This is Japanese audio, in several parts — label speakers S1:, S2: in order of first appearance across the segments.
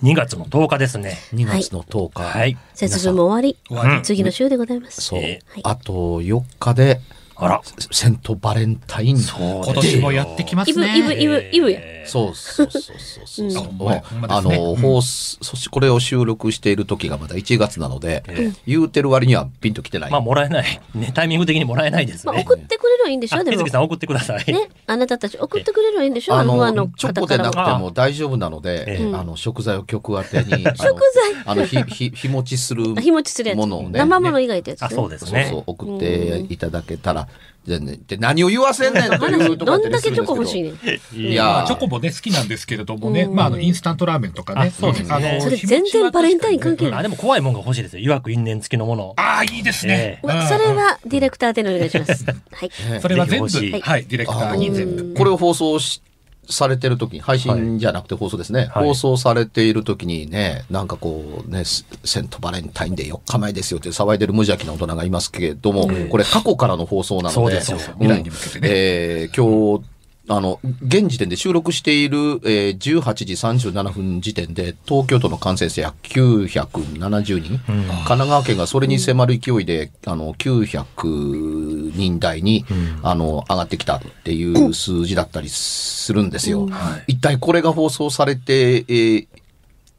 S1: 2月の10日ですね。
S2: 2月の10日、
S1: はい。
S3: 節分も終わり、
S1: うん
S3: 次の週でございます。
S2: そう、あと4日で
S1: あら。
S2: セントバレンタイン
S1: そう
S4: 今年もやってきます
S3: イブ、
S4: ね。
S3: イブ、イブ、イブや。
S2: そうそうそうそうそうあ
S4: ね
S2: の放送そしてこれを収録している時がまだ1月なので、
S1: え
S2: 言うてる割にはピンときてない、
S1: まあ、もらえない。ね、タイミング的にもらえないです
S3: まあ、
S1: ね。
S3: 送ってくれるはいいんでしょでも。
S1: さん送ってください。
S3: ね、あなたたち送ってくれるはいいんでしょあ
S2: あ
S3: の、ファンの
S2: のチョ
S3: 方から
S2: コでなくて
S3: は。
S2: も大丈夫なので、
S1: え
S3: え
S2: あの食材を曲当てに
S3: 食材
S2: あのひひ日持ちする
S3: あ日持ちするやつ。
S2: ものをね
S3: 生もの以外ってやつ、ね。
S1: あ、そうです
S2: そう
S1: ね。
S2: そう送っていただけたら、じゃあねで何を言わせんねんという
S3: 話、
S2: ところ
S3: どんだけチョコ欲しい
S2: ね
S3: ねん。
S2: いや
S4: まあチョコもね、好きなんですけれどもね、
S3: うん
S4: まあ、あの、インスタントラーメンとかね。
S1: あそうですね
S3: それ全然バレンタイン関係ない
S1: あ、でも怖いもんが欲しいですよ。曰く因縁付きのもの。
S4: ああ、いいですね。
S3: それはディレクターでお願いします。はい。
S2: ね
S4: それは全部、はい、ディレクターに全部。
S2: これを放送しされてる時に配信じゃなくて放送ですね、
S1: はい。
S2: 放送されている時にねなんかこうねセセントバレンタインデー4日前ですよって騒いでる無邪気な大人がいますけれども、これ過去からの放送なので
S1: そうですよ。
S4: 未来に向けてね。
S2: えー今日あの、現時点で収録している、えー、18時37分時点で、東京都の感染者970人、神奈川県がそれに迫る勢いで、あの、900人台に、あの、上がってきたっていう数字だったりするんですよ。一体これが放送されて、えー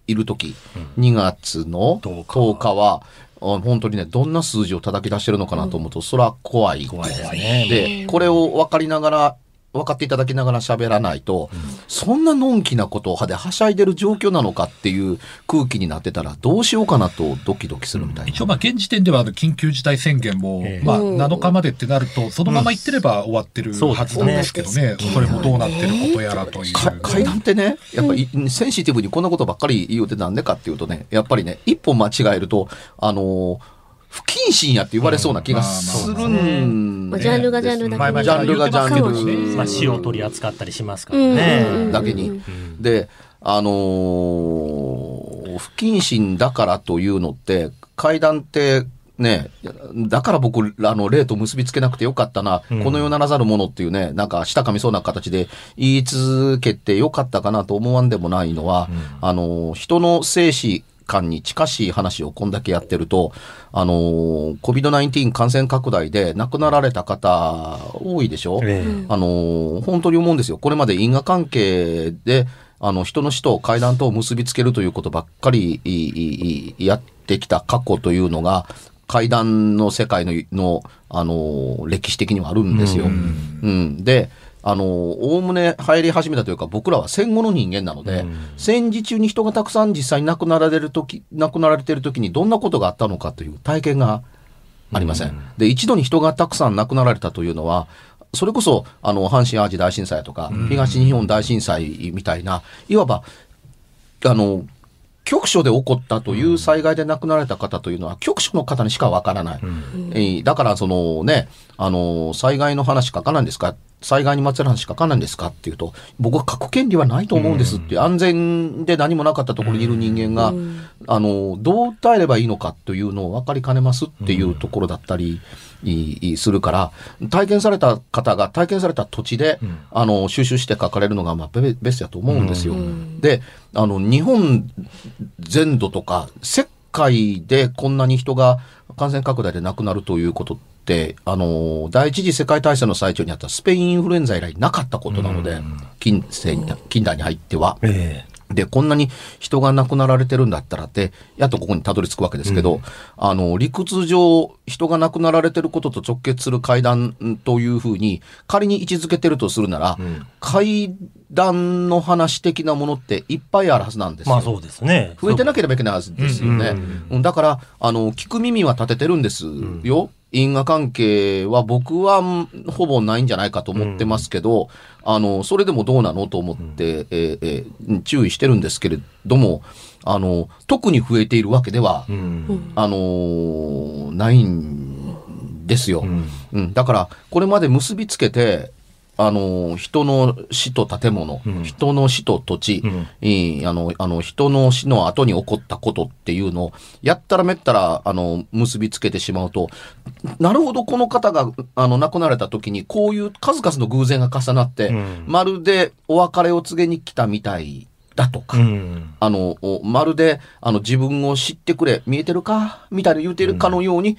S2: いる時、2月の
S1: 10
S2: 10日は、あ本当にね、どんな数字を叩き出してるのかなと思うと、それは怖い。
S1: 怖いですね。
S2: で、これを分かりながら、分かっていただきながら喋らないと、そんなのんきなことをではしゃいでる状況なのかっていう空気になってたら、どうしようかなとドキドキするみたいな。
S4: 一応、まあ、現時点では、あの、緊急事態宣言も
S1: え、え
S4: まあ、
S3: うん
S4: 7日までってなると、そのまま行ってれば終わってる
S1: そう
S4: はずなんですけどね。それもどうなってることやらという。
S2: か階段ってね、やっぱりセンシティブにこんなことばっかり言うてなんでかっていうとね、やっぱりね、一歩間違えると、あのー不謹慎やって言われそうな気がするん
S3: まあジャンルがジャンルだけ
S2: ジャンルがジャンル
S1: まあ、死を取り扱ったりしますから
S3: うん
S1: ね。
S2: だけに。で、あのー不謹慎だからというのって、階段って、ね、だから僕、あの、例と結びつけなくてよかったな、この世ならざるものっていうね、なんか、したかみそうな形で言い続けてよかったかなと思わんでもないのは、あの、人の生死観に近しい話をこんだけやってると、あの、COVID-19 感染拡大で亡くなられた方多いでしょ、
S1: ええ
S2: あの本当に思うんですよ。これまで因果関係で、あの、人の死と階段とを結びつけるということばっかりやってきた過去というのが、階段の世界の、のあの、歴史的にはあるんですよ。うん。で、あの、おおむね入り始めたというか、僕らは戦後の人間なので、戦時中に人がたくさん実際に亡くなられるとき、亡くなられているときにどんなことがあったのかという体験がありません。で、一度に人がたくさん亡くなられたというのは、それこそ、あの、阪神淡路大震災とか、東日本大震災みたいな、いわば、あの、局所で起こったという災害で亡くなられた方というのは、局所の方にしかわからない。えーだから、そのね、あの、災害の話書かないんですか災害にまつわる話書かないんですかっていうと、僕は書く権利はないと思うんですって、安全で何もなかったところにいる人間が、あの、どう訴えればいいのかというのを分かりかねますっていうところだったり、するから、体験された方が体験された土地で、あの、収集して書かれるのが、まあ、ベベストだと思うんですよ。で、あの、日本全土とか、世界でこんなに人が感染拡大で亡くなるということって、あの、第一次世界大戦の最中にあったスペインインフルエンザ以来なかったことなので、近世に近代に入っては。
S1: え
S2: で、こんなに人が亡くなられてるんだったらって、やっとここにたどり着くわけですけど、あの、理屈上、人が亡くなられてることと直結する階段というふうに、仮に位置づけてるとするなら、階段の話的なものっていっぱいあるはずなんですよ。
S1: まあそうですね。
S2: 増えてなければいけないはずですよね。うんだから、あの、聞く耳は立ててるんですよ。因果関係は僕はんほぼないんじゃないかと思ってますけど、あの、それでもどうなのと思って、えーえー注意してるんですけれども、あの、特に増えているわけでは、あのーないんですよ。うん。だから、これまで結びつけて、あの、人の死と建物、人の死と土地、いいあの、あの、人の死の後に起こったことっていうのを、やったらめったら、あの、結びつけてしまうと、なるほど、この方が、あの、亡くなられた時に、こういう数々の偶然が重なって、まるでお別れを告げに来たみたいだとか、
S1: うん。
S2: あの、おまるで、あの、自分を知ってくれ、見えてるかみたいに言ってるかのように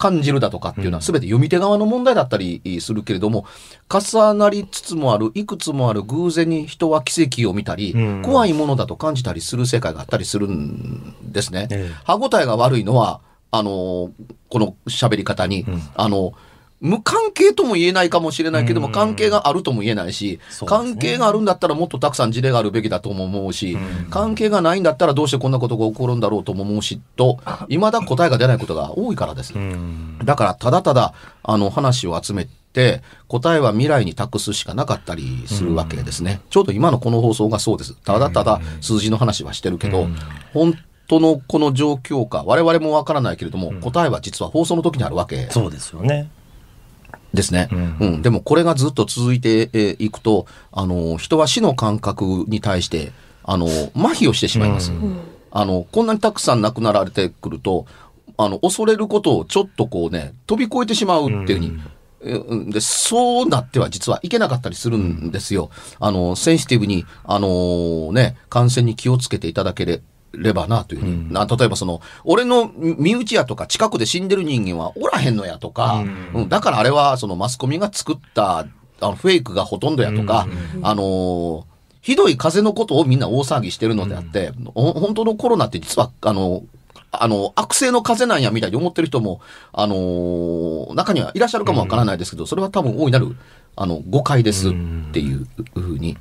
S2: 感じるだとかっていうのは、すべて読み手側の問題だったりするけれども、重なりつつもある、いくつもある偶然に人は奇跡を見たり、
S1: うん。
S2: 怖いものだと感じたりする世界があったりするんですね。
S1: ええ。
S2: 歯応えが悪いのは、あの、この喋り方に、あの、無関係とも言えないかもしれないけども、
S1: うん
S2: 関係があるとも言えないし、関係があるんだったらもっとたくさん事例があるべきだとも思うし、関係がないんだったらどうしてこんなことが起こるんだろうとも思うし、と、未だ答えが出ないことが多いからです。
S1: うん。
S2: だから、ただただ、あの、話を集めて、答えは未来に託すしかなかったりするわけですね。ちょうど今のこの放送がそうです。ただただ数字の話はしてるけど、本当のこの状況か、我々もわからないけれども、答えは実は放送の時にあるわけ
S1: そうですよね。
S2: ですね。
S1: うん
S2: うん。でもこれがずっと続いてえーいくと、あの、人は死の感覚に対して、あの、麻痺をしてしまいます。あの、こんなにたくさん亡くなられてくると、あの、恐れることをちょっとこうね、飛び越えてしまうっていうふうに、で、そうなっては実はいけなかったりするんですよ。あの、センシティブに、あのね、感染に気をつけていただけれればなというふうに、な例えばその、俺の身内やとか近くで死んでる人間はおらへんのやとか、うん。だからあれはそのマスコミが作ったあのフェイクがほとんどやとか、あのーひどい風邪のことをみんな大騒ぎしてるのであって、ほ本当のコロナって実は、あの、あの、悪性の風邪なんやみたいに思ってる人も、あのー中にはいらっしゃるかもわからないですけど、それは多分大いなる、あの、誤解ですっていうふうに。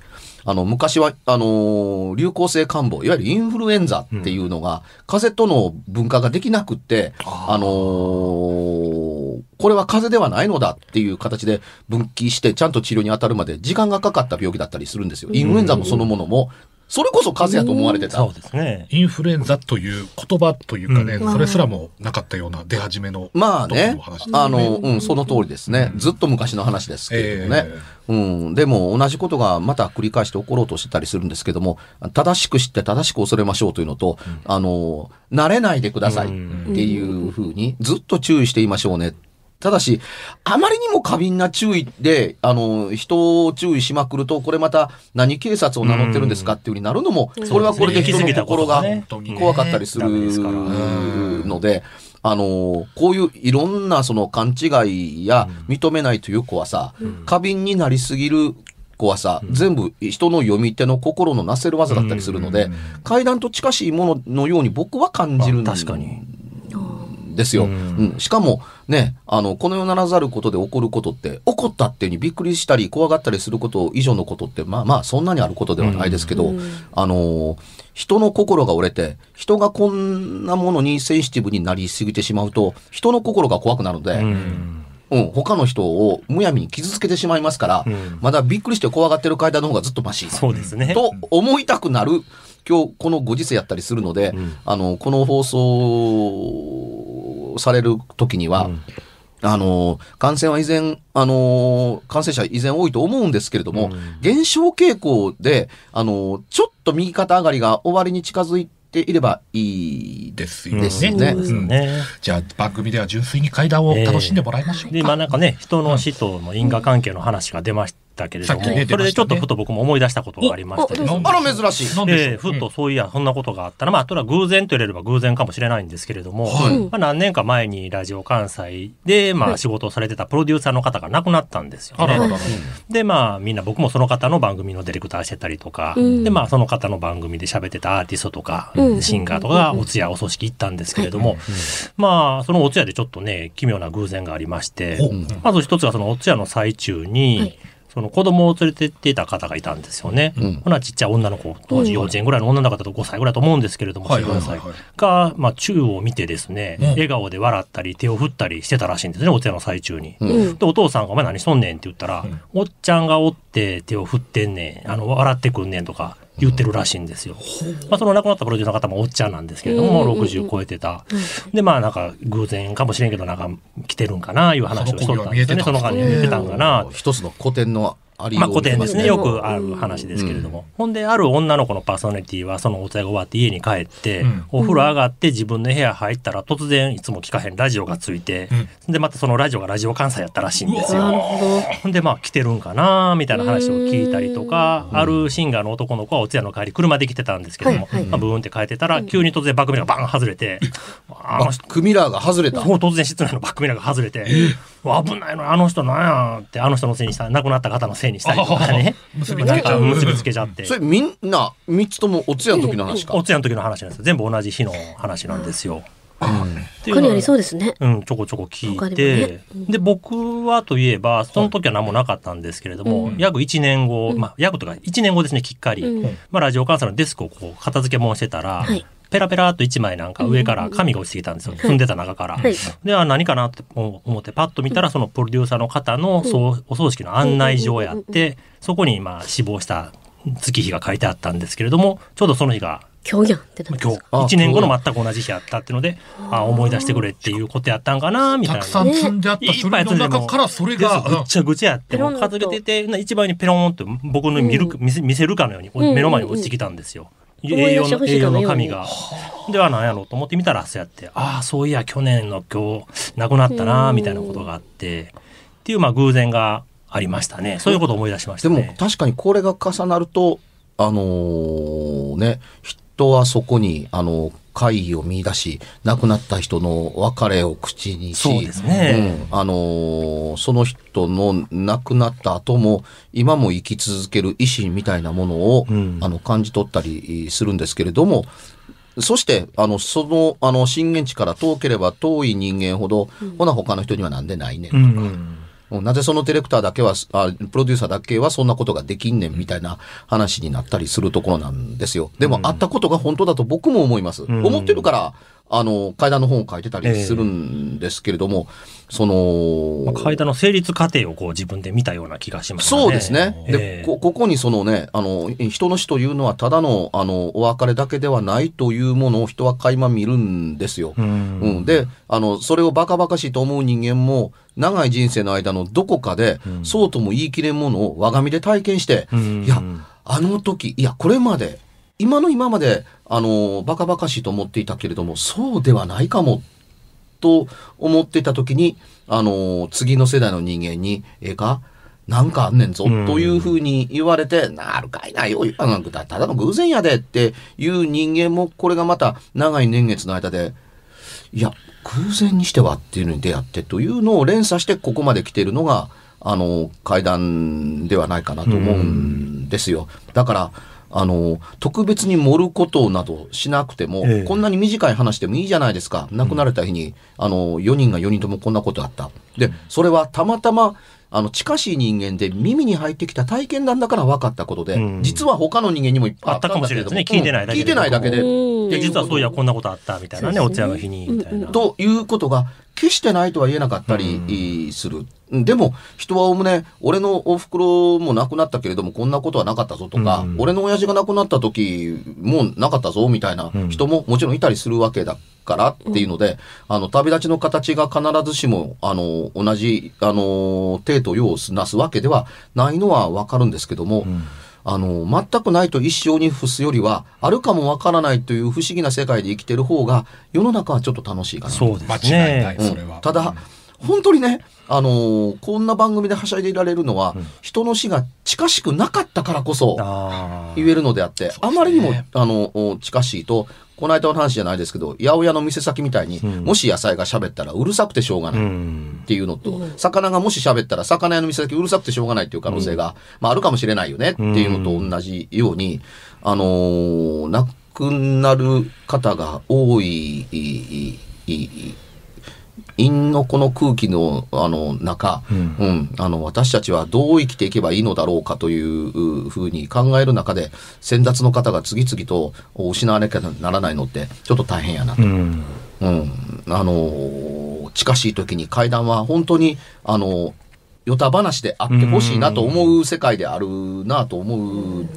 S2: あの、昔は、あのー流行性感冒、いわゆるインフルエンザっていうのが、風邪との分化ができなくって、あのーこれは風邪ではないのだっていう形で分岐して、ちゃんと治療に当たるまで時間がかかった病気だったりするんですよ。インフルエンザもそのものも、それこそ風邪やと思われてた。
S1: そうですね。
S4: インフルエンザという言葉というかね、それすらもなかったような出始めの。
S2: まあね
S4: ね
S2: あの、うん、その通りですね。ずっと昔の話ですけれどもね。うん、でも同じことがまた繰り返して起ころうとしてたりするんですけども、正しく知って正しく恐れましょうというのと、あの、慣れないでくださいっていうふうにずっと注意していましょうね。ただし、あまりにも過敏な注意で、あの、人を注意しまくると、これまた何警察を名乗ってるんですかっていうふうになるのも、これはこれで人の心が怖かったりするので、あの、こういういろんなその勘違いや認めないという怖さ、過敏になりすぎる怖さ、全部人の読み手の心のなせる技だったりするので、階段と近しいもののように僕は感じるん
S1: 確かに。
S2: ですよ。うん、しかもね、あの、この世ならざることで起こることって、起こったっていうにびっくりしたり、怖がったりすること以上のことって、まあまあ、そんなにあることではないですけど、あの、人の心が折れて、人がこんなものにセンシティブになりすぎてしまうと、人の心が怖くなるので、うん、他の人をむやみに傷つけてしまいますから、まだびっくりして怖がってる階段の方がずっとマシ。
S1: そうですね。
S2: と思いたくなる今日このご時世やったりするので、あのこの放送される時には、あの、感染は依然、あの、感染者依然多いと思うんですけれども、減少傾向で、あの、ちょっと右肩上がりが終わりに近づいていればいい
S4: ですよね。
S2: ですね
S1: そう
S4: ん
S1: ね。
S4: じゃあ番組では純粋に階段を楽しんでもらいましょうか。
S1: で、まあなんかね、人の死との因果関係の話が出ましたけれども、
S4: ね
S1: それでちょっとふと僕も思い出したことがありまして。ね
S2: あら、珍しい。
S1: ええふっとそういや、そんなことがあったら、まあ、とは偶然と言われれば偶然かもしれないんですけれども、
S4: はい。
S3: うん
S1: まあ、何年か前にラジオ関西で、まあ、仕事をされてたプロデューサーの方が亡くなったんですよね。
S4: あらららら。
S1: で、まあ、みんな僕もその方の番組のディレクターしてたりとか、
S3: うん。
S1: で、まあ、その方の番組で喋ってたアーティストとか、
S3: うん。
S1: シンガーとかがお通夜お葬式行ったんですけれども、まあ、そのお通夜でちょっとね、奇妙な偶然がありまして、まず一つはそのお通夜の最中に、
S3: はい
S1: その子供を連れてっていた方がいたんですよね。
S2: うん
S1: ほなちっちゃい女の子、当時幼稚園ぐらいの女の子だと5歳ぐらいだと思うんですけれども、
S4: はい
S1: 4、5歳
S4: はいはいはい。
S1: が、まあ、宙を見てですね、
S4: うん
S1: 笑顔で笑ったり手を振ったりしてたらしいんですね、お通夜の最中に。
S2: うん
S3: うん
S1: で、お父さんがお前何しとんねんって言ったら、
S4: うん
S1: おっちゃんがおって手を振ってんねん、あの、笑ってくんねんとか言ってるらしいんですよ。まあ、その亡くなったプロデューサーの方もおっちゃんなんですけれども、もう60超えてた。で、まあなんか偶然かもしれんけど、なんか来てるんかな、いう話をしとったんですよね。そ
S4: その
S1: の間に見えてたんかな。
S2: 一つの古典のあり
S1: まあ古典ですね。
S3: ね
S1: よくある話ですけれども。ほんで、ある女の子のパーソナリティは、そのお茶が終わって家に帰って、
S4: うん
S1: お風呂上がって自分の部屋入ったら突然いつも聞かへんラジオがついて、で、またそのラジオがラジオ関西やったらしいんですよ。
S3: ほ
S1: んで、まあ来てるんかなみたいな話を聞いたりとか、あるシンガーの男の子はお通夜の帰り車で来てたんですけども、まあ、ブーンって帰ってたら、急に突然バックミラーがバン外れて、あの人
S2: バックミラーが外れた。
S1: もう突然室内のバックミラーが外れて、危ないのにあの人なんやってあの人のせいにした亡くなった方のせいにしたりとかね。
S4: 結びつけちゃう
S1: なんか結びつけちゃって。
S2: それみんな三つともお通夜の時の話か？
S1: お。通夜の時の話なんですよ。全部同じ日の話なんですよ。っていうのは
S3: 他にありそうですね。
S1: うん、ちょこちょこ聞いて、
S3: ね。うん。
S1: で僕はといえばその時は何もなかったんですけれども、
S3: うん。
S1: 約1年後、まあ約とか1年後ですねきっかり、
S3: うん。
S1: まあ、ラジオ関西のデスクをこう片付け物してたら、
S3: はい
S1: ペラペラっと1枚なんか上から紙が落ちてきたんですよ、積んでた中から。
S3: はい。
S1: であ何かなって思ってパッと見たらそのプロデューサーの方のそうお葬式の案内状やってそこにまあ死亡した月日が書いてあったんですけれどもちょうどその日が
S3: 今日やんって
S1: 今日
S3: ですか？
S2: あ
S1: 1年後の全く同じ日やったっていうのであ思い出してくれっていうことやったんかなみたいな。
S4: たくさん積んであった書類の中からそれが、
S1: ぐっちゃぐちゃやってもう
S3: ペロンと。
S1: 数えててな一番にペロンって僕の見る、見せ見せるかのように
S3: うん。
S1: 目の前に落ちてきたんですよ。
S3: うん
S1: A4 の
S3: 思い出してほしい
S1: A4
S3: かのように。
S1: の紙が。では何やろうと思ってみたらそうやってああそういや去年の今日亡くなったなみたいなことがあって。っていうまあ偶然がありましたね。そういうことを思い出しまし
S2: で
S1: たね。
S2: も確かにこれが重なると、あのーね、人はそこに、あの、怪異を見出し、亡くなった人の別れを口にし、
S1: そうですね。
S2: うんあのーその人の亡くなった後も、今も生き続ける意志みたいなものを、
S1: うん。
S2: あの、感じ取ったりするんですけれども、そして、あの、その、あの、震源地から遠ければ遠い人間ほど、ほな他の人にはなんでないねんとか、
S1: うんうん
S2: うんなぜそのディレクターだけは、あプロデューサーだけはそんなことができんねんみたいな話になったりするところなんですよ。でも、あったことが本当だと僕も思います。
S1: ん
S2: 思ってるから、あの、階段の本を書いてたりするんですけれども、その、
S1: まあ、階段の成立過程をこう自分で見たような気がしますね。
S2: そうですね。
S1: え
S2: で、
S1: え
S2: こ、ここにそのね、あの、人の死というのはただの、あの、お別れだけではないというものを人は垣間見るんですよ。
S1: うん
S2: うん、であのそれをバカバカしいと思う人間も長い人生の間のどこかで、そうとも言い切れんものを我が身で体験して、
S1: うん
S2: いやあの時いやこれまで今の今まであのバカバカしいと思っていたけれどもそうではないかもと思っていた時にあの次の世代の人間に「ええかなんかあんねんぞ」
S1: うん
S2: というふうに言われて「なるかいなよあなんかただの偶然やで」っていう人間もこれがまた長い年月の間でいや偶然にしてはっていうのに出会ってというのを連鎖してここまで来ているのがあの階段ではないかなと思うんですよ。だからあの特別に盛ることなどしなくても、
S1: ええ。
S2: こんなに短い話でもいいじゃないですか。亡くなられた日に、あの4人が4人ともこんなことあった。でそれはたまたまあの近しい人間で耳に入ってきた体験談だから分かったことで、
S1: うん。
S2: 実は他の人間にもいっぱいあ
S1: あったかもしれないですね聞いてないだけで。
S2: うん。聞いてないだけで。
S1: 実はそういやこんなことあったみたいなねお茶の日に。みたいな。
S2: ということが決してないとは言えなかったりする。でも人はおおむね俺のお袋も亡くなったけれどもこんなことはなかったぞとか、
S1: うん。
S2: 俺の親父が亡くなった時もなかったぞみたいな人ももちろんいたりするわけだからっていうので、あの、旅立ちの形が必ずしも、あの、同じ、あの、程度要すなすわけではないのはわかるんですけども、あの、全くないと一生に付すよりは、あるかもわからないという不思議な世界で生きてる方が、世の中はちょっと楽しいかな。
S1: そうです
S4: 間違いない、
S1: ね。
S4: それは。
S2: ただ、本当にね、あのーこんな番組ではしゃいでいられるのは、人の死が近しくなかったからこそ
S1: あ
S2: 言えるのであって、あまりにも、あの、お近しいと、この間の話じゃないですけど、八百屋の店先みたいに、もし野菜が喋ったらうるさくてしょうが
S1: あ。
S2: ない。
S1: うん
S2: っ。ていうのと、魚がもし喋ったら魚屋の店先うるさくてしょうがないっていう可能性が、まああるかもしれないよねっていうのと同じように、あのー亡くなる方が多い、いいいい陰のこの空気のあの中、うんあの私たちはどう生きていけばいいのだろうかというふうに考える中で先達の方が次々と失わなきゃならないのってちょっと大変やなと。
S1: うん。
S2: うん、あのー近しい時に階段は本当にあの与太話であってほしいなと思う世界であるなと思うん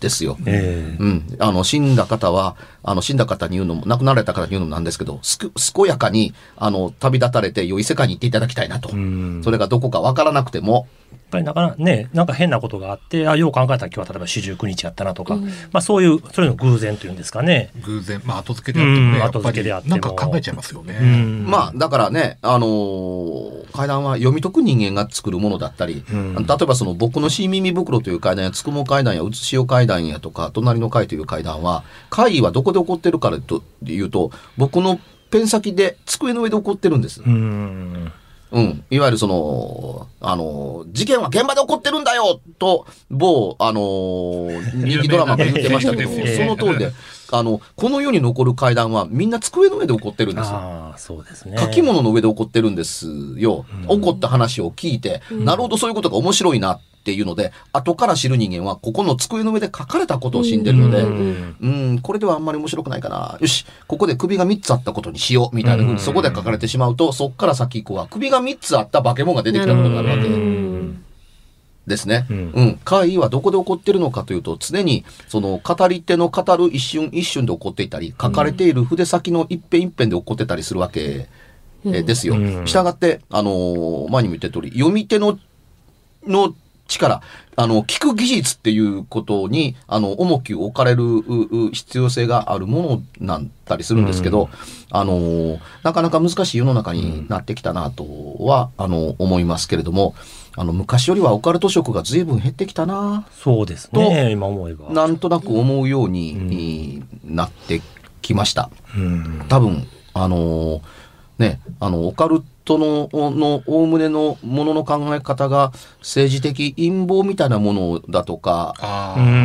S2: ですよ。
S1: ええ
S2: うん、あの死んだ方はあの死んだ方に言うのも亡くなられた方に言うのもなんですけどすく健やかにあの旅立たれて良い世界に行っていただきたいなと、
S1: ん。
S2: それがどこかわからなくても。
S1: やっぱりなかなかね、なんか変なことがあって、あ、よう考えたら今日は例えば四十九日やったなとか、まあそういう、そういうの偶然というんですかね。
S4: 偶然、まあ後付けであってもね、
S1: 後付けであっ
S4: り
S1: ても。
S4: なんか考えちゃいますよね。
S1: うん。
S2: まあ、だからね、あのー階段は読み解く人間が作るものだったり、例えばその僕の新耳袋という階段や、つくも階段や、うつしお階段やとか、隣の階という階段は、階はどこで起こってるかというと、僕のペン先で机の上で起こってるんです。
S1: うん。
S2: うん。いわゆるその、あの、事件は現場で起こってるんだよと、某、あの、人気ドラマが言ってましたけど、その通りで、あの、この世に残る階段はみんな机の上で起こってるんですよ。
S1: ああ、そうですね。
S2: 書き物の上で起こってるんですよ。起こった話を聞いて、なるほどそういうことが面白いなっていうので、後から知る人間はここの机の上で書かれたことを死んでるので、うん、これではあんまり面白くないかな。よし、ここで首が3つあったことにしよう、みたいな風にそこで書かれてしまうと、そっから先以降は首が3つあった化け物が出てきたことになるわけですね。うん。怪異はどこで起こってるのかというと、常に、その、語り手の語る一瞬一瞬で起こっていたり、書かれている筆先の一辺一辺で起こってたりするわけ、えーですよ。したがって、あのー前にも言った通り、読み手の、の力、あの、聞く技術っていうことに、あの、重きを置かれるうう必要性があるものなんだりするんですけど、あのーなかなか難しい世の中になってきたなとは、あの、思いますけれども、あの、昔よりはオカルト色が随分減ってきたな
S1: そうですね、今思えば。
S2: なんとなく思うように、なってきました。
S1: うん。
S2: 多分、あのーね、あの、オカルトの、の、おおむねのものの考え方が政治的陰謀みたいなものだとか、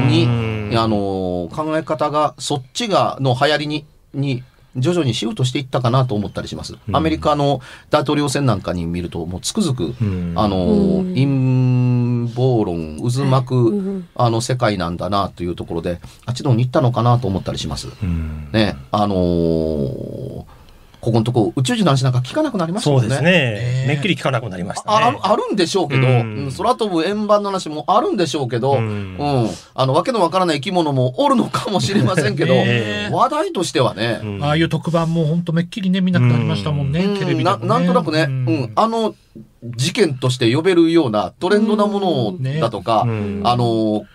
S2: に
S1: うん、
S2: あのー考え方が、そっちが、の流行りに、に、徐々にシフトしていったかなと思ったりします。アメリカの大統領選なんかに見ると、もうつくづく、
S1: ん。
S2: あのー陰謀論、渦巻く、あの、世界なんだなというところで、あっちの方に行ったのかなと思ったりします。
S1: うん。
S2: ね、あのーここのとこ宇宙人の話なんか聞かなくなりましたもね。
S1: そうんですね。めっきり聞かなくなりました
S2: ああ
S1: ね。
S2: るあるんでしょうけど、
S1: うん。
S2: うん空飛ぶ円盤の話もあるんでしょうけど、う
S1: うん。ん、
S2: あの、わけのわからない生き物もおるのかもしれませんけど、
S1: ね
S2: 話題としてはね、
S1: うん。
S4: ああいう特番も本当めっきりね、見なくなりましたもんね、
S2: うん。
S4: テレビでも、ね。
S2: ななんとなくね、
S4: う
S2: うん。ん、あの、事件として呼べるようなトレンドなものだとか、
S1: うん。
S2: あの、に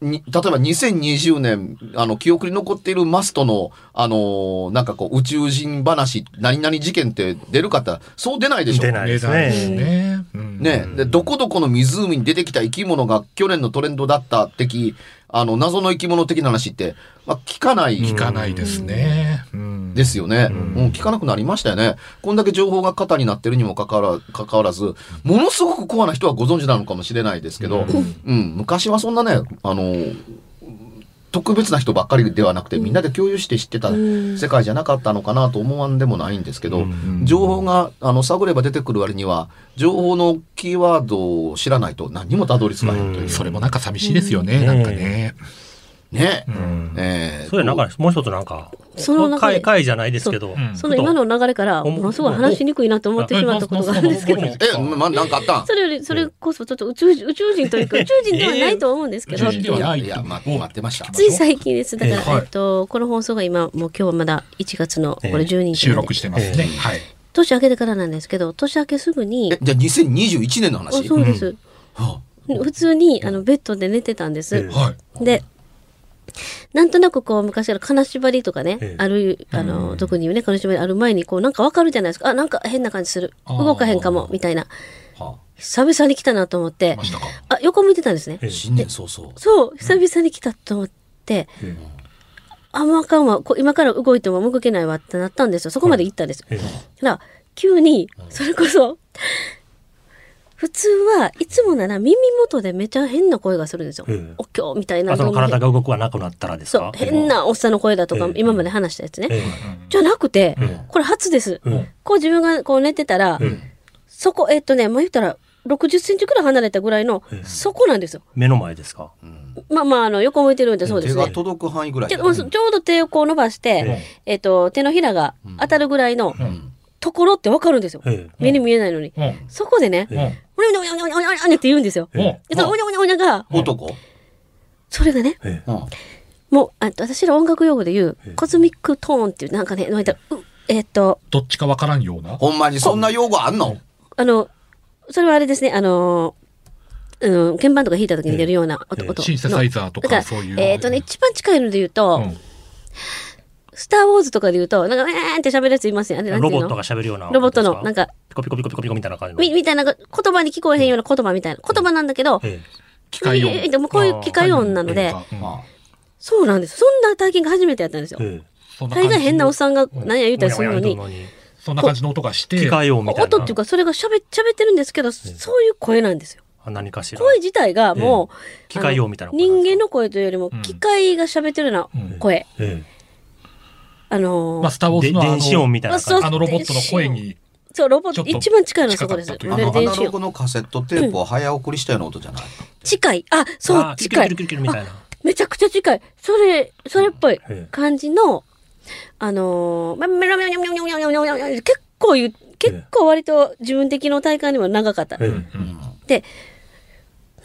S2: 例えば2020年、あの、記憶に残っているマストの、あの、なんかこう、宇宙人話、何々事件って出るかって言ったらそう出ないでしょ。
S1: 出ないですね。
S4: ね。うん
S2: ね、で、どこどこの湖に出てきた生き物が去年のトレンドだった的、あの、謎の生き物的な話って、まあ、聞かない
S4: 聞かないですね。うん
S2: ですよね。うん、聞かなくなりましたよね。こんだけ情報が型になってるにもかかわらかかわらず、ものすごくコアな人はご存知なのかもしれないですけど、うん、昔はそんなね、あの、特別な人ばっかりではなくて、みんなで共有して知ってた世界じゃなかったのかなと思わんでもないんですけど、情報が、あの、探れば出てくる割には、情報のキーワードを知らないと何にもたどり着かへんという。
S4: それもなんか寂しいですよね、
S1: うん。
S4: なんかね。
S2: ね。
S4: うん。
S2: えー
S1: それなんかもう一つなんか
S3: その中で
S1: 会会じゃないですけど、
S4: うん。
S3: その今の流れから、ものすごい話しにくいなと思ってしまったことがあるんですけど。
S4: え
S2: え、ま、なんかあった？ん
S3: それより、それこそちょっと宇宙人、宇宙人というか、宇宙人ではないと思うんですけど、
S4: 宇宙人ではない
S2: いや、ま、待ってました。
S3: つい最近です。だから、
S4: ええはい。
S3: えっと、この放送が今、もう今日はまだ1月の、これ
S1: ええ
S3: 12日
S4: 収録してますね。
S1: ええ
S4: はい。
S3: 年明けてからなんですけど、年明けすぐに。
S2: え、、じゃあ2021年の
S3: あ
S2: 話
S3: そうです。
S2: は
S3: 普通に、あの、ベッドで寝てたんです。
S1: ええ
S4: はい。
S3: で、なんとなくこう、昔から金縛りとかね、
S1: ええ
S3: ある、あの、特にね、金縛りある前に、こう、なんかわかるじゃないですか。あ、なんか変な感じする。動かへんかも、みたいな。久々に来たなと思って。あ、横向いてたんですね
S1: え。え
S2: 新年早々。
S3: そう、久々に来たと思って、あ、もうあかんわ。こ今から動いても動けないわってなったんですよ。そこまで行ったんです。
S1: ええ
S3: たら、急に、それこそ、普通はいつもなら耳元でめちゃ変な声がするんですよ。
S1: ええ。
S3: お経みたいな
S1: あその体が動くはなくなったらです
S3: そう
S1: か、
S3: 変なおっさんの声だとか
S1: え、え。
S3: 今まで話したやつね。
S1: え
S3: じゃなくて
S1: え、
S3: これ初です。
S1: え
S3: こう自分がこう寝てたら
S1: え、え。
S3: そこ、えっとね、もう言ったら、60センチくらい離れたぐらいの
S1: え、え。
S3: そこなんですよ。
S1: 目の前ですか、
S3: まあまあ、あの、横向いてるんでそうです
S2: 手が
S3: ね。
S2: 届く範囲ぐらい
S3: ちょもうちょうど手をこう伸ばして、えっと、手のひらが当たるぐらいの
S2: ん。
S3: ところってわかるんですよ。
S1: ええ。
S3: 目に見えないのに。
S4: うん。
S3: そこでね、
S4: うん。
S3: おにゃおにゃおにゃおにゃおにゃおにゃって言うんですよ。でそのおにゃおにゃおにゃが、
S2: 男
S3: それがね、もう、あ私ら音楽用語で言う、 cosmic tone っていう、なんかね、なんかうえっと、
S4: どっちかわからんような。
S2: ほんまにそんな用語あんの
S3: あの、それはあれですね、あの、うん、鍵盤とか弾いた時に出るような音。
S1: ええ
S3: 音の
S4: シンセサイザーと
S3: から
S4: かそういう。
S3: えっ、とね、一番近いので言うと、
S4: うん。
S3: スター・ウォーズとかで言うと、なんか、えーんって喋るやついますよ。あれなんていうの？
S1: ロボットが喋るような
S3: ロボットの、なん
S1: か
S3: か、
S1: ピコピコピコピコピコみたいな感じの
S3: み、みたいな、言葉に聞こえへんような言葉みたいな。言葉なんだけど、
S1: え
S4: 機械音。
S3: えーでもこういう機械音なので、そうなんです。そんな体験が初めてやったんですよ
S1: え。え
S3: 大
S4: そんな感じ
S3: 概変なおっさんが何や言うたりするのに、
S4: そんな感じの音がして。
S1: 機械音みたいな
S3: 音っていうか、それが喋喋ってるんですけど、そういう声なんですよ。
S1: あ何かしら
S3: 声自体がもう、
S1: 機械音みたいな
S3: 人間の声というよりも、機械が喋ってるような声。
S1: え
S3: あのー、
S4: まあ、スター・ウォーズの
S1: 電子音みたいな。
S4: あのロボットの声に。
S3: そう、ロボット、一番近いのはそこです。
S2: あの、アナログのカセットテープを早送りしたような音じゃない、うん、
S3: 近い。あ、そう、近い。めちゃくちゃ近い。それ、それっぽい感じの、あのー、結構言う、結構割と自分的の体感には長かった。で、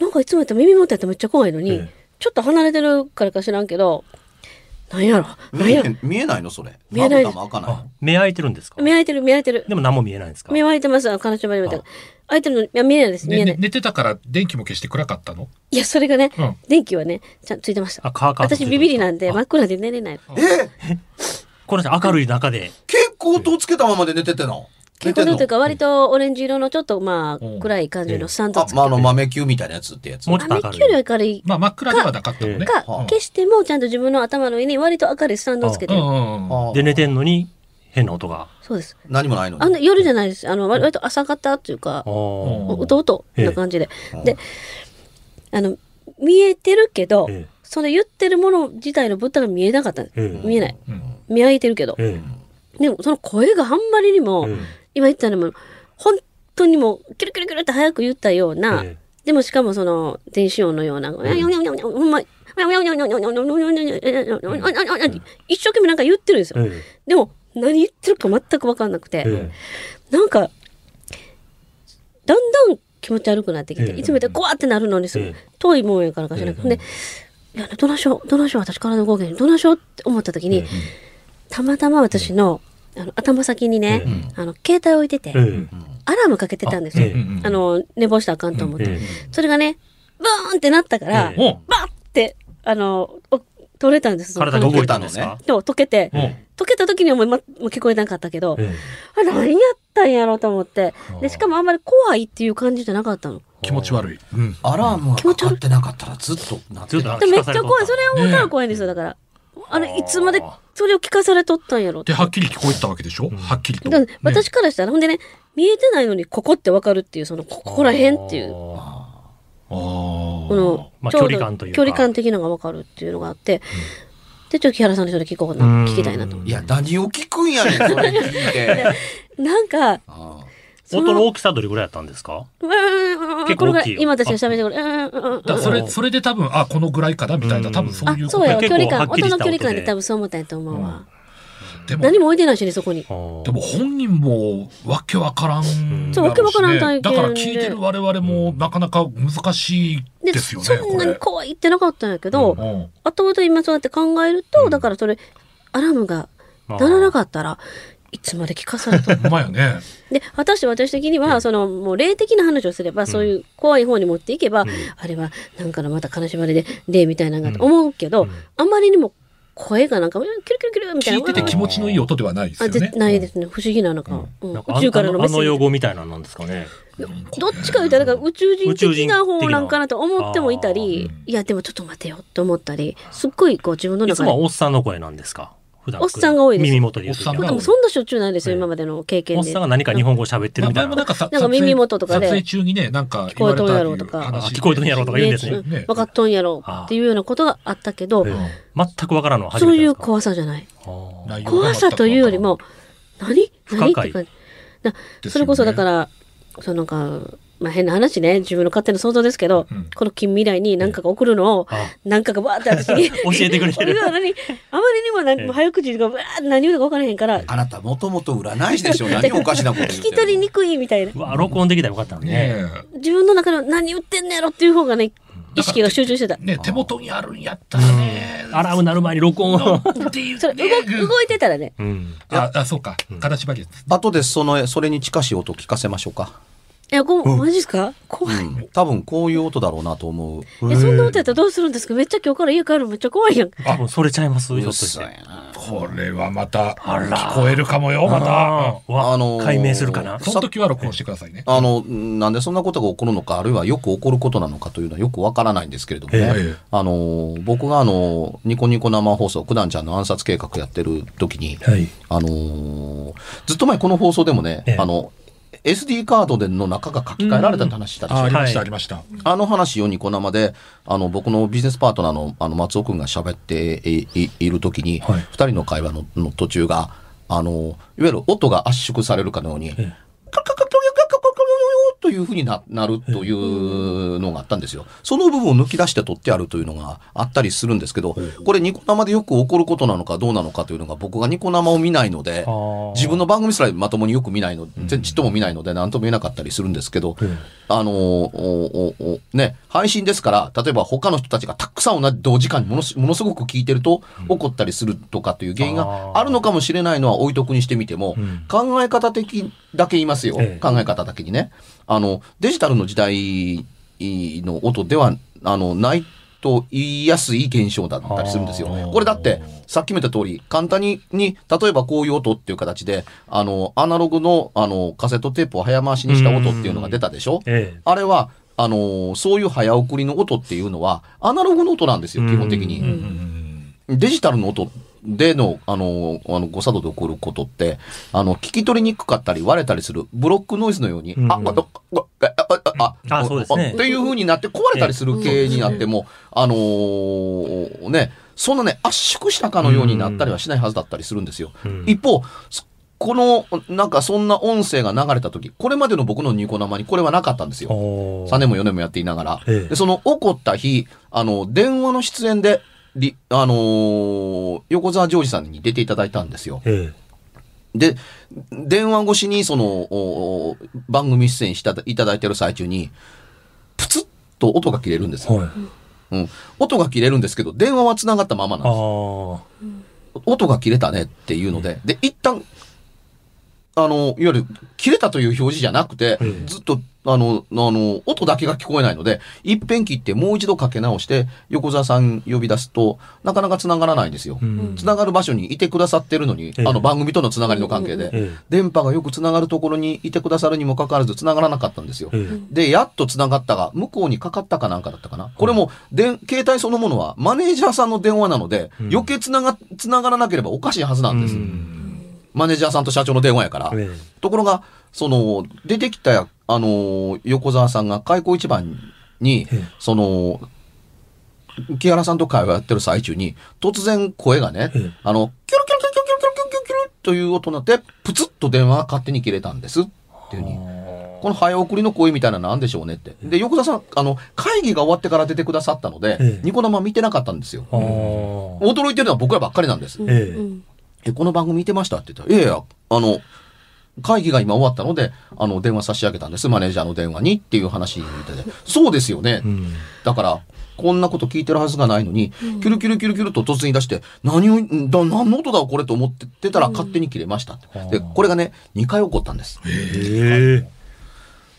S3: なんかいつもやったら耳元やったらめっちゃ怖いのに、ちょっと離れてるからか知らんけど、なんやろ、なんやろ？
S2: 見え見えないの？それ。
S3: 見えない
S2: まぶたも開かない。
S1: あ目開いてるんですか？
S3: 目開いてる、目開いてる。
S1: でも何も見えないんですか？
S3: 目開いてます、あの、金縛りみたいな。開いてるの、いや、見えないです、見えない。
S4: ねね寝てたから電気も消して暗かったの？
S3: いや、それがね、
S4: うん。
S3: 電気はね、ちゃんとついてました。
S1: あカーカーとついてる
S3: 私ビビりなんで、真っ暗で寝れないの。
S2: え？
S1: この人明るい中で。
S2: 結構音つけたままで寝ててんの寝てんの？
S3: 結構というか、割とオレンジ色のちょっとまあ
S4: うん、
S3: 暗い感じのスタンドつけて
S2: あまああの豆球みたいなやつってやつ。
S1: もうちょっと明るい
S3: 雨より明るい。
S4: まあ真っ暗ではなかったのね。
S3: か、
S2: はあ。
S3: 消してもちゃんと自分の頭の上に割と明るいスタンドをつけて
S1: で寝てんのに変な音が。
S3: そうです。
S2: 何もないのに。
S3: あの夜じゃないです。あの、割割と朝方っていうか、
S1: お
S3: うとうとな感じで。
S2: ええ。
S3: で、あの、見えてるけど、
S1: え
S3: その言ってるもの自体の物体が見えなかった。んです。
S1: ええ。
S3: 見えない。
S4: うん。
S3: 見開いてるけど。
S1: え
S3: でも、その声があんまりにも、
S1: ええ
S3: 今言ったのも、本当にもう、キュルキュルキュルって早く言ったような、
S1: え
S3: でもしかもその、電子音のような、ほんま、一生懸命なんか言ってるんですよ。
S1: え
S3: でも、何言ってるか全く分かんなくて、
S1: え
S3: なんか、だんだん気持ち悪くなってきて、
S1: ええ
S3: いつも言って怖ってなるのにすぐ、
S1: ええ
S3: 遠いもんやからかしらんけど、
S1: ええ
S3: で、いや、どないしよう、どないしよう、私体動けへん、どないしようって思った時に、
S1: え
S3: たまたま私の、あの頭先にね、あの、携帯置いてて、
S1: ええ
S3: アラームかけてたんですよ。
S1: あ
S3: の、寝坊したらあかんと思って。
S1: ええ
S3: それがね、ブーンってなったから、バッって、あの、お取れたんです。
S1: 体が動いたんですか
S3: そう、溶けて、
S4: うん
S3: 溶けた時にはもう,、ま、もう聞こえなかったけど、
S1: え
S3: あれ何やったんやろうと思って。で、しかもあんまり怖いっていう感じじゃなかったの。
S4: 気持ち悪い。うん。
S2: アラームがかかってなかったらずっとなってた
S1: ずっ
S3: めっちゃ怖い。それを思ったら怖いんですよ、だから。あれ、いつまでそれを聞かされとったんやろ？って
S4: で、はっきり聞こえてたわけでしょ？はっきりと。
S3: 私からしたら、ほんでね、見えてないのにここってわかるっていう、その、ここら辺っていう、
S1: あ
S4: あ
S3: この、
S1: まあ
S3: ちょうど
S1: 距離感というか。
S3: 距離感的なのがわかるっていうのがあって、で、ちょっと木原さんの人で聞こうかな、
S1: うん。
S3: 聞きたいなと思って。
S2: いや何を聞くんやねんそれ聞いて。
S3: なんか、
S1: 音の大きさどれぐらいやったんですか？
S3: うん。
S1: 結構大きいよ。
S3: 今私が喋ってくる。うんうんうん。
S4: だそれ、それで多分、あ、このぐらいかなみたいな、多分そういう、こと
S3: あそうや、
S1: 結
S3: 距離感、音の距離感で多分そう思ったんやと思うわ。
S4: でも、
S3: 何も置いてないしね、そこに。
S4: でも本人もわけわからん。
S3: そうわけわからん体験で。
S4: だから聞いてる我々もなかなか難しい
S3: で、
S4: ですよね。
S3: そんなに
S4: こ
S3: 怖いってなかったんやけど、後々今そうやって考えると、だからそれ、アラームが鳴らなかったら、いつまで聞かされたの？
S4: ほんまやね。
S3: で、私、私的には、その、もう霊的な話をすれば、そういう怖い方に持っていけば、あれは、なんかのまた金縛りで、霊みたいなのがと思うけど、あまりにも声がなんか、キュルキュルキュルみたいな。
S4: 聞いてて気持ちのいい音ではないです
S3: あ、
S4: よね
S3: 絶。ないですね。不思議なのか。うん
S1: なんか
S3: 宇宙からのメッセージ
S1: あの用語みたいなのなんですかね。
S3: どっちか言ったら、だから宇宙人
S1: 宇宙人
S3: 的な方なんかなと思ってもいたり、いや、でもちょっと待てよって思ったり、すっごいこう自分の
S1: いつ
S3: 中で。
S1: もはおっさんの声なんですか？普段
S3: おっさんが多いです。
S1: 耳元で言うときは
S4: おっさんが
S3: でもそんなしょっちゅうないですよ、今までの経験で。
S1: おっさんが何か日本語を喋ってる
S4: まあ
S1: みたいな。
S4: なんか
S3: 耳元とかで
S4: 撮影中にね、なんか
S3: 聞こえとんやろうとか。
S1: 聞こえとんやろうとか言うんですね。
S3: ね。分かっとんやろっていうようなことがあったけど
S1: え、え。全くわからんのは初
S3: そういう怖さじゃない。怖さというよりも、何？何？って感じ。それこそだから、そのなんか、まあ変な話ね、自分の勝手な想像ですけど、
S4: うん
S3: この近未来に何かが送るのを、
S1: あ
S3: 何かがバーって私に
S1: 教えてくれてる
S3: あまりにもなんか早口がバーって何言うのか分からへんから、
S2: あなたもともと占い師でしょ 何おかしなこと
S3: 聞き取りにくいみたいな
S1: う。わ録音できたらよかったのね。
S4: ね
S3: 自分の中では何言ってんのやろっていう方がね、意識が集中してた。
S4: えね手元にあるんやったらね。
S1: アラーム鳴る前に録音を。
S4: っていう
S3: それ
S4: ね
S3: 動動いてたらね、
S1: うん。
S4: あ、あ、そうか。形縛りです。
S2: 後でそのそれに近しい音聞かせましょうか、
S3: いや、こう、マジですか？怖い。
S2: うん、多分こういう音だろうなと思う。
S3: え、そんなことやったらどうするんですか？めっちゃ今日から家帰るのめっちゃ怖いやん。
S1: 多分それちゃいます？ひょっとして。
S4: これはまた
S1: あら。
S4: 聞こえるかもよ、また。
S1: あー。わ
S2: あのー
S1: 解明するかな？
S4: その時は録音してくださいね。
S2: あのなんでそんなことが起こるのかあるいはよく起こることなのかというのはよくわからないんですけれどもね、
S4: ええ。
S2: あの僕があのニコニコ生放送九段ちゃんの暗殺計画やってる時に、
S1: はい。
S2: あのーずっと前この放送でもね、
S1: ええ。
S2: あの SD カードでの中が書き換えられたって話したでしょ、
S4: あ、ありました、
S1: はい。
S4: ありました。
S2: あの話をニコ生で、あの、僕のビジネスパートナーの、あの、松尾くんが喋っていいいるときに、二、
S1: はい。
S2: 人の会話のの途中が、あの、いわゆる音が圧縮されるかのように、カ
S1: え。
S2: ラカラカラカラカというふうにななるというのがあったんですよ。その部分を抜き出して取ってあるというのがあったりするんですけど、これニコ生でよく起こることなのかどうなのかというのが僕がニコ生を見ないので自分の番組すらまともによく見ないの、全ちっとも見ないので何とも言えなかったりするんですけど、あのね、配信ですから、例えば他の人たちがたくさん同じ同時間にものすものすごく聞いてると、怒ったりするとかという原因があるのかもしれないのは置いとくにしてみても、
S1: ん
S2: 考え方的だけ言いますよ。
S1: ええ
S2: 考え方だけにね。あの、デジタルの時代の音では、あの、ないと言いやすい現象だったりするんですよ。これだって、さっきも言った通り、簡単に、に、例えばこういう音っていう形で、あの、アナログの、あの、カセットテープを早回しにした音っていうのが出たでしょ？
S1: え
S2: あれは、あのーそういう早送りの音っていうのは、アナログの音なんですよ、基本的に。デジタルの音での、あのーあの誤作動で起こることって、あの、聞き取りにくかったり割れたりするブロックノイズのように、
S1: うん
S2: あ、あ、あ、あ、あ、
S1: あそうですね
S2: っていう風になって壊れたりする系になっても、あのーね、そんなね、圧縮したかのようになったりはしないはずだったりするんですよ。
S1: うん
S2: 一方、そこの、なんかそんな音声が流れた時、これまでの僕のニコ生にこれはなかったんですよ。
S1: おー
S2: 3年も4年もやっていながら。
S1: ええ
S2: でその起こった日、あの、電話の出演で、りあのー横澤ジョージさんに出ていただいたんですよ。
S1: え
S2: で、電話越しにその、番組出演したいただいてる最中に、プツッと音が切れるんですよ。
S1: えはい。
S2: うん。音が切れるんですけど、電話は繋がったままなん
S1: あ
S2: です。
S1: あ。
S2: 音が切れたねっていうので、で、一旦、あの、いわゆる、切れたという表示じゃなくて
S1: ええ、
S2: ずっと、あの、あの、音だけが聞こえないので、一遍切ってもう一度かけ直して、横澤さん呼び出すと、なかなか繋がらないんですよ。
S1: うん
S2: 繋がる場所にいてくださってるのに、
S1: ええ
S2: あの番組との繋がりの関係で、
S1: ええ
S2: 電波がよく繋がるところにいてくださるにもかかわらず繋がらなかったんですよ。
S1: ええ
S2: で、やっと繋がったが、向こうにかかったかなんかだったかな。これも、で、携帯そのものは、マネージャーさんの電話なので、
S1: うん
S2: 余計繋が、繋がらなければおかしいはずなんです。マネージャーさんと社長の電話やから。
S1: え
S2: ところが、その、出てきた、あの、横澤さんが開口一番に
S1: ええ、
S2: その、木原さんと会話やってる最中に、突然声がね
S1: ええ、
S2: あの、キュルキュルキュルキュルキュルキュルキュルキュルという音になって、プツッと電話が勝手に切れたんです。っていうふうに。この早送りの声みたいなのなんでしょうねって。で、横田さん、あの、会議が終わってから出てくださったので、
S1: ええ
S2: ニコ生見てなかったんですよ。驚いてるのは僕らばっかりなんです。
S1: ええ
S2: この番組見てましたって言ったら、いやいや、あの、会議が今終わったので、あの、電話差し上げたんです。マネージャーの電話にっていう話みたいで。そうですよね。
S1: うん
S2: だから、こんなこと聞いてるはずがないのに、キュルキュルキュルキュルと突然出して、何を、んだ何の音だこれと思ってたら勝手に切れましたって。で、これがね、2回起こったんです。
S1: ええ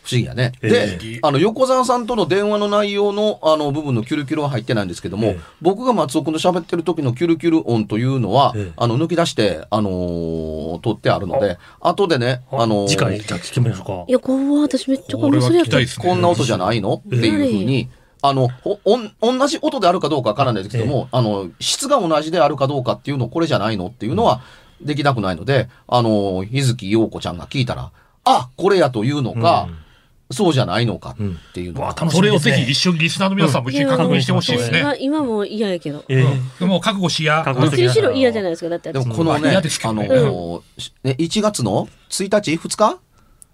S2: 不思議やね。
S1: え
S2: で、あの、横澤さんとの電話の内容の、あの、部分のキュルキュルは入ってないんですけども、
S1: ええ。
S2: 僕が松尾君と喋ってる時のキュルキュル音というのは、
S1: ええ。
S2: あの、抜き出して、あのー取ってあるので、後でね、あのー
S1: 次回じゃあ聞きましょうか。
S3: いや、怖い私めっちゃ。
S4: これは
S3: それやったら
S4: 聞きたいですね。
S2: こんな音じゃないの？っていうふうに、あの、ほおん、同じ音であるかどうかわからないですけども、あの、質が同じであるかどうかっていうの、これじゃないのっていうのはできなくないので、あの、日月陽子ちゃんが聞いたら、あ、これやというのか、そうじゃないのかっていうのは、
S1: わあ楽し
S4: それをぜひ一緒にリスナーの皆さんも一緒に確認してほしいですね。
S3: 今今も嫌やけど。
S1: ええ
S4: うんもう覚悟しや。
S3: どっちに
S1: し
S3: ろ嫌じゃないですか。だって私。
S2: でもこのね、
S4: まあ
S2: の
S4: どね
S2: ーしね、1月の？1日 ?2 日？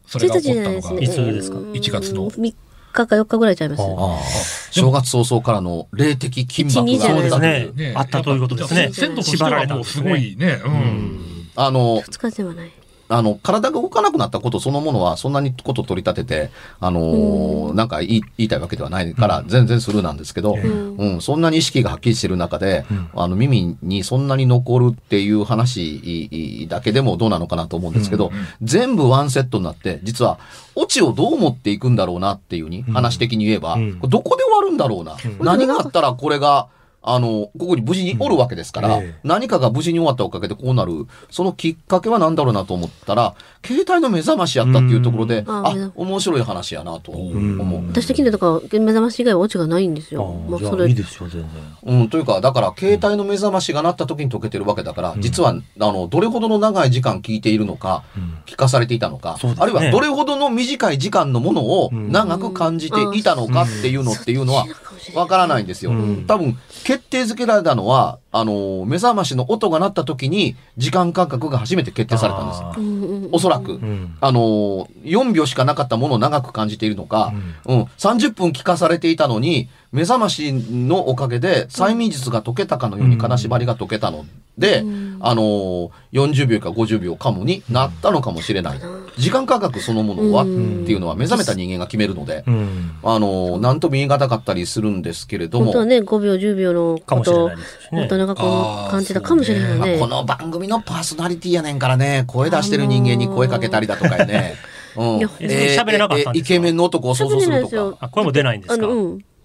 S4: それが
S3: 1
S4: 起こったのが
S3: 日じゃないですね。
S1: いつですか？
S3: うん
S4: 1月の
S3: 3日か4日ぐらいちゃいます。
S2: 正月早々からの霊的金箔が
S3: ない
S2: あったという。
S3: です
S4: ね
S1: あったということですね
S4: 鮮度としてはもうすごいね。うん。
S2: あの、
S3: 2日ではない。
S2: あの、体が動かなくなったことそのものは、そんなにこと取り立てて、あのーなんか言い言いたいわけではないから、全然スルーなんですけど、
S3: ん。
S2: うん、そんなに意識がはっきりしてる中で、あの、耳にそんなに残るっていう話だけでもどうなのかなと思うんですけど、全部ワンセットになって、実は、オチをどう持っていくんだろうなっていうに、話的に言えば、どこで終わるんだろうな。何があったらこれが、あの、ここに無事におるわけですから、
S1: うん。ええ。
S2: 何かが無事に終わったおかげでこうなる、そのきっかけは何だろうなと思ったら、携帯の目覚ましやったっていうところで、
S3: うん。あ
S2: あ、面白い話やなと思う。
S3: 私的にはだから目覚まし以外はオチがないんですよ。も
S1: あ
S3: それ。
S1: いいですよ全然。
S2: うん、というか、だから、携帯の目覚ましが鳴った時に解けてるわけだから、実は、あの、どれほどの長い時間聞いているのか、聞かされていたのか、
S1: ね。
S2: あるいはどれほどの短い時間のものを長く感じていたのかっていうのっていうのは、わからないんですよ。
S1: うん
S2: 多分、決定づけられたのは、あの、目覚ましの音が鳴った時に、時間感覚が初めて決定されたんです。よ。おそらく。
S1: ん。
S2: あの、4秒しかなかったものを長く感じているのか、うん、30分聞かされていたのに、目覚ましのおかげで催眠術が解けたかのように金縛りが解けたので、あの、40秒か50秒かもになったのかもしれない。時間感覚そのものは、っていうのは目覚めた人間が決めるので、
S1: うん。
S2: あの、なんとも言い難かったりするんですけれども、
S3: 本当はね、5秒、10秒のことを
S1: かもしれないですしね
S3: もっと長く感じたかもしれないよね。
S2: まあこの番組のパーソナリティやねんからね、声出してる人間に声かけたりだとかやね。うん
S3: いや
S1: え喋れなかったんですか
S2: えイケメンの男を想像するとか。
S1: あ声も出ないんですか？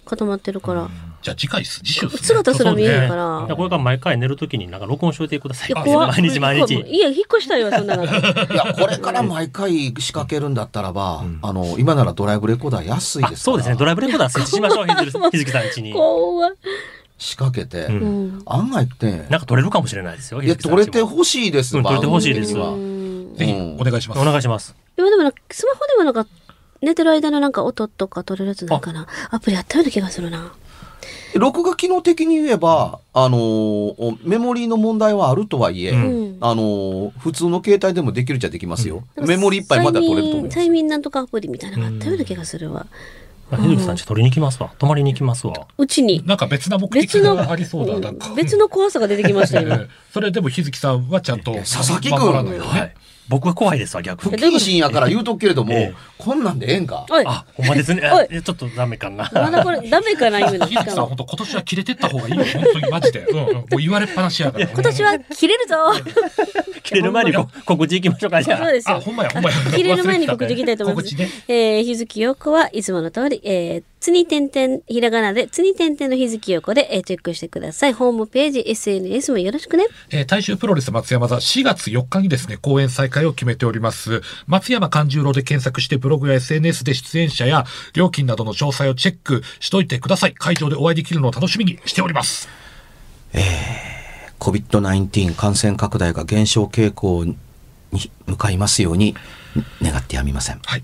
S3: 固まってるから。
S4: じゃあ次回。次週っすね。
S3: 姿すら見えるから。
S1: これから毎回寝るときになんか録音しといてください
S3: いや。
S1: 毎日毎日
S3: いや、引っ越したいわ、そんなの。
S2: いや、これから毎回仕掛けるんだったらば、あの、今ならドライブレコーダー安い
S1: あ
S2: ですから。
S1: そうですねドライブレコーダー設置しましょう日月日月さん家に
S3: 怖い。
S2: 仕掛けて、
S1: うん
S3: うん。
S2: 案外って、
S1: なんか撮れるかもしれないですよ
S2: いや、取れてほしいです、
S1: うん撮れてほしいです
S4: ぜひお願いします。
S1: お願いします
S3: 今でもなんか、スマホでもなんか、寝てる間のなんか音とか撮れるやつなんかな？アプリあったような気がするな。
S2: 録画機能的に言えば、あのーメモリーの問題はあるとはいえ、
S1: うん
S2: あのー普通の携帯でもできるっちゃできますよ。メモリーいっぱいまでは取れると思います。
S3: 催眠なんとかアプリみたいなのがあったような気がするわ。
S1: 日月さんち取りに行きますわ泊まりに行きますわ
S3: うちに。
S4: なんか別な目的がありそうだ。なんか。
S3: 別の怖さが出てきました、
S4: え
S3: 今。
S4: えそれでも日月さんはちゃんと
S2: 佐々木君
S4: 守らないとね
S1: はい僕は怖いですわ逆
S2: 不
S1: に
S2: 謹慎やから言うとくけれども、
S1: ええ
S2: こんなんでええんか？
S1: あほんまですね ちょっとダメかな
S3: まだこれダメかな、言うの？
S4: 日月さん本当今年は切れてった方がいいよ。本当にマジで。う。もう言われっぱなしやから。
S3: 今年は切れるぞ
S1: 切れる前にこ告知行きましょうかじゃあ
S4: あ、
S3: そうですよ。
S4: ほんまやほんまや。
S3: 切れる前に告知いきたいと思います。
S4: 告知ね。
S3: えー、日月陽子はいつもの通り、えー、つに点々、ひらがなで、つに点々の日月陽子で、えー、チェックしてください。ホームページ、SNS もよろしくね。
S4: えー大衆プロレス松山座4月4日にですね、公演再開を決めております。松山勘十郎で検索してブログや SNS で出演者や料金などの詳細をチェックしといてください。会場でお会いできるのを楽しみにしております。
S2: COVID-19 感染拡大が減少傾向に向かいますように願ってやみません。
S4: はい。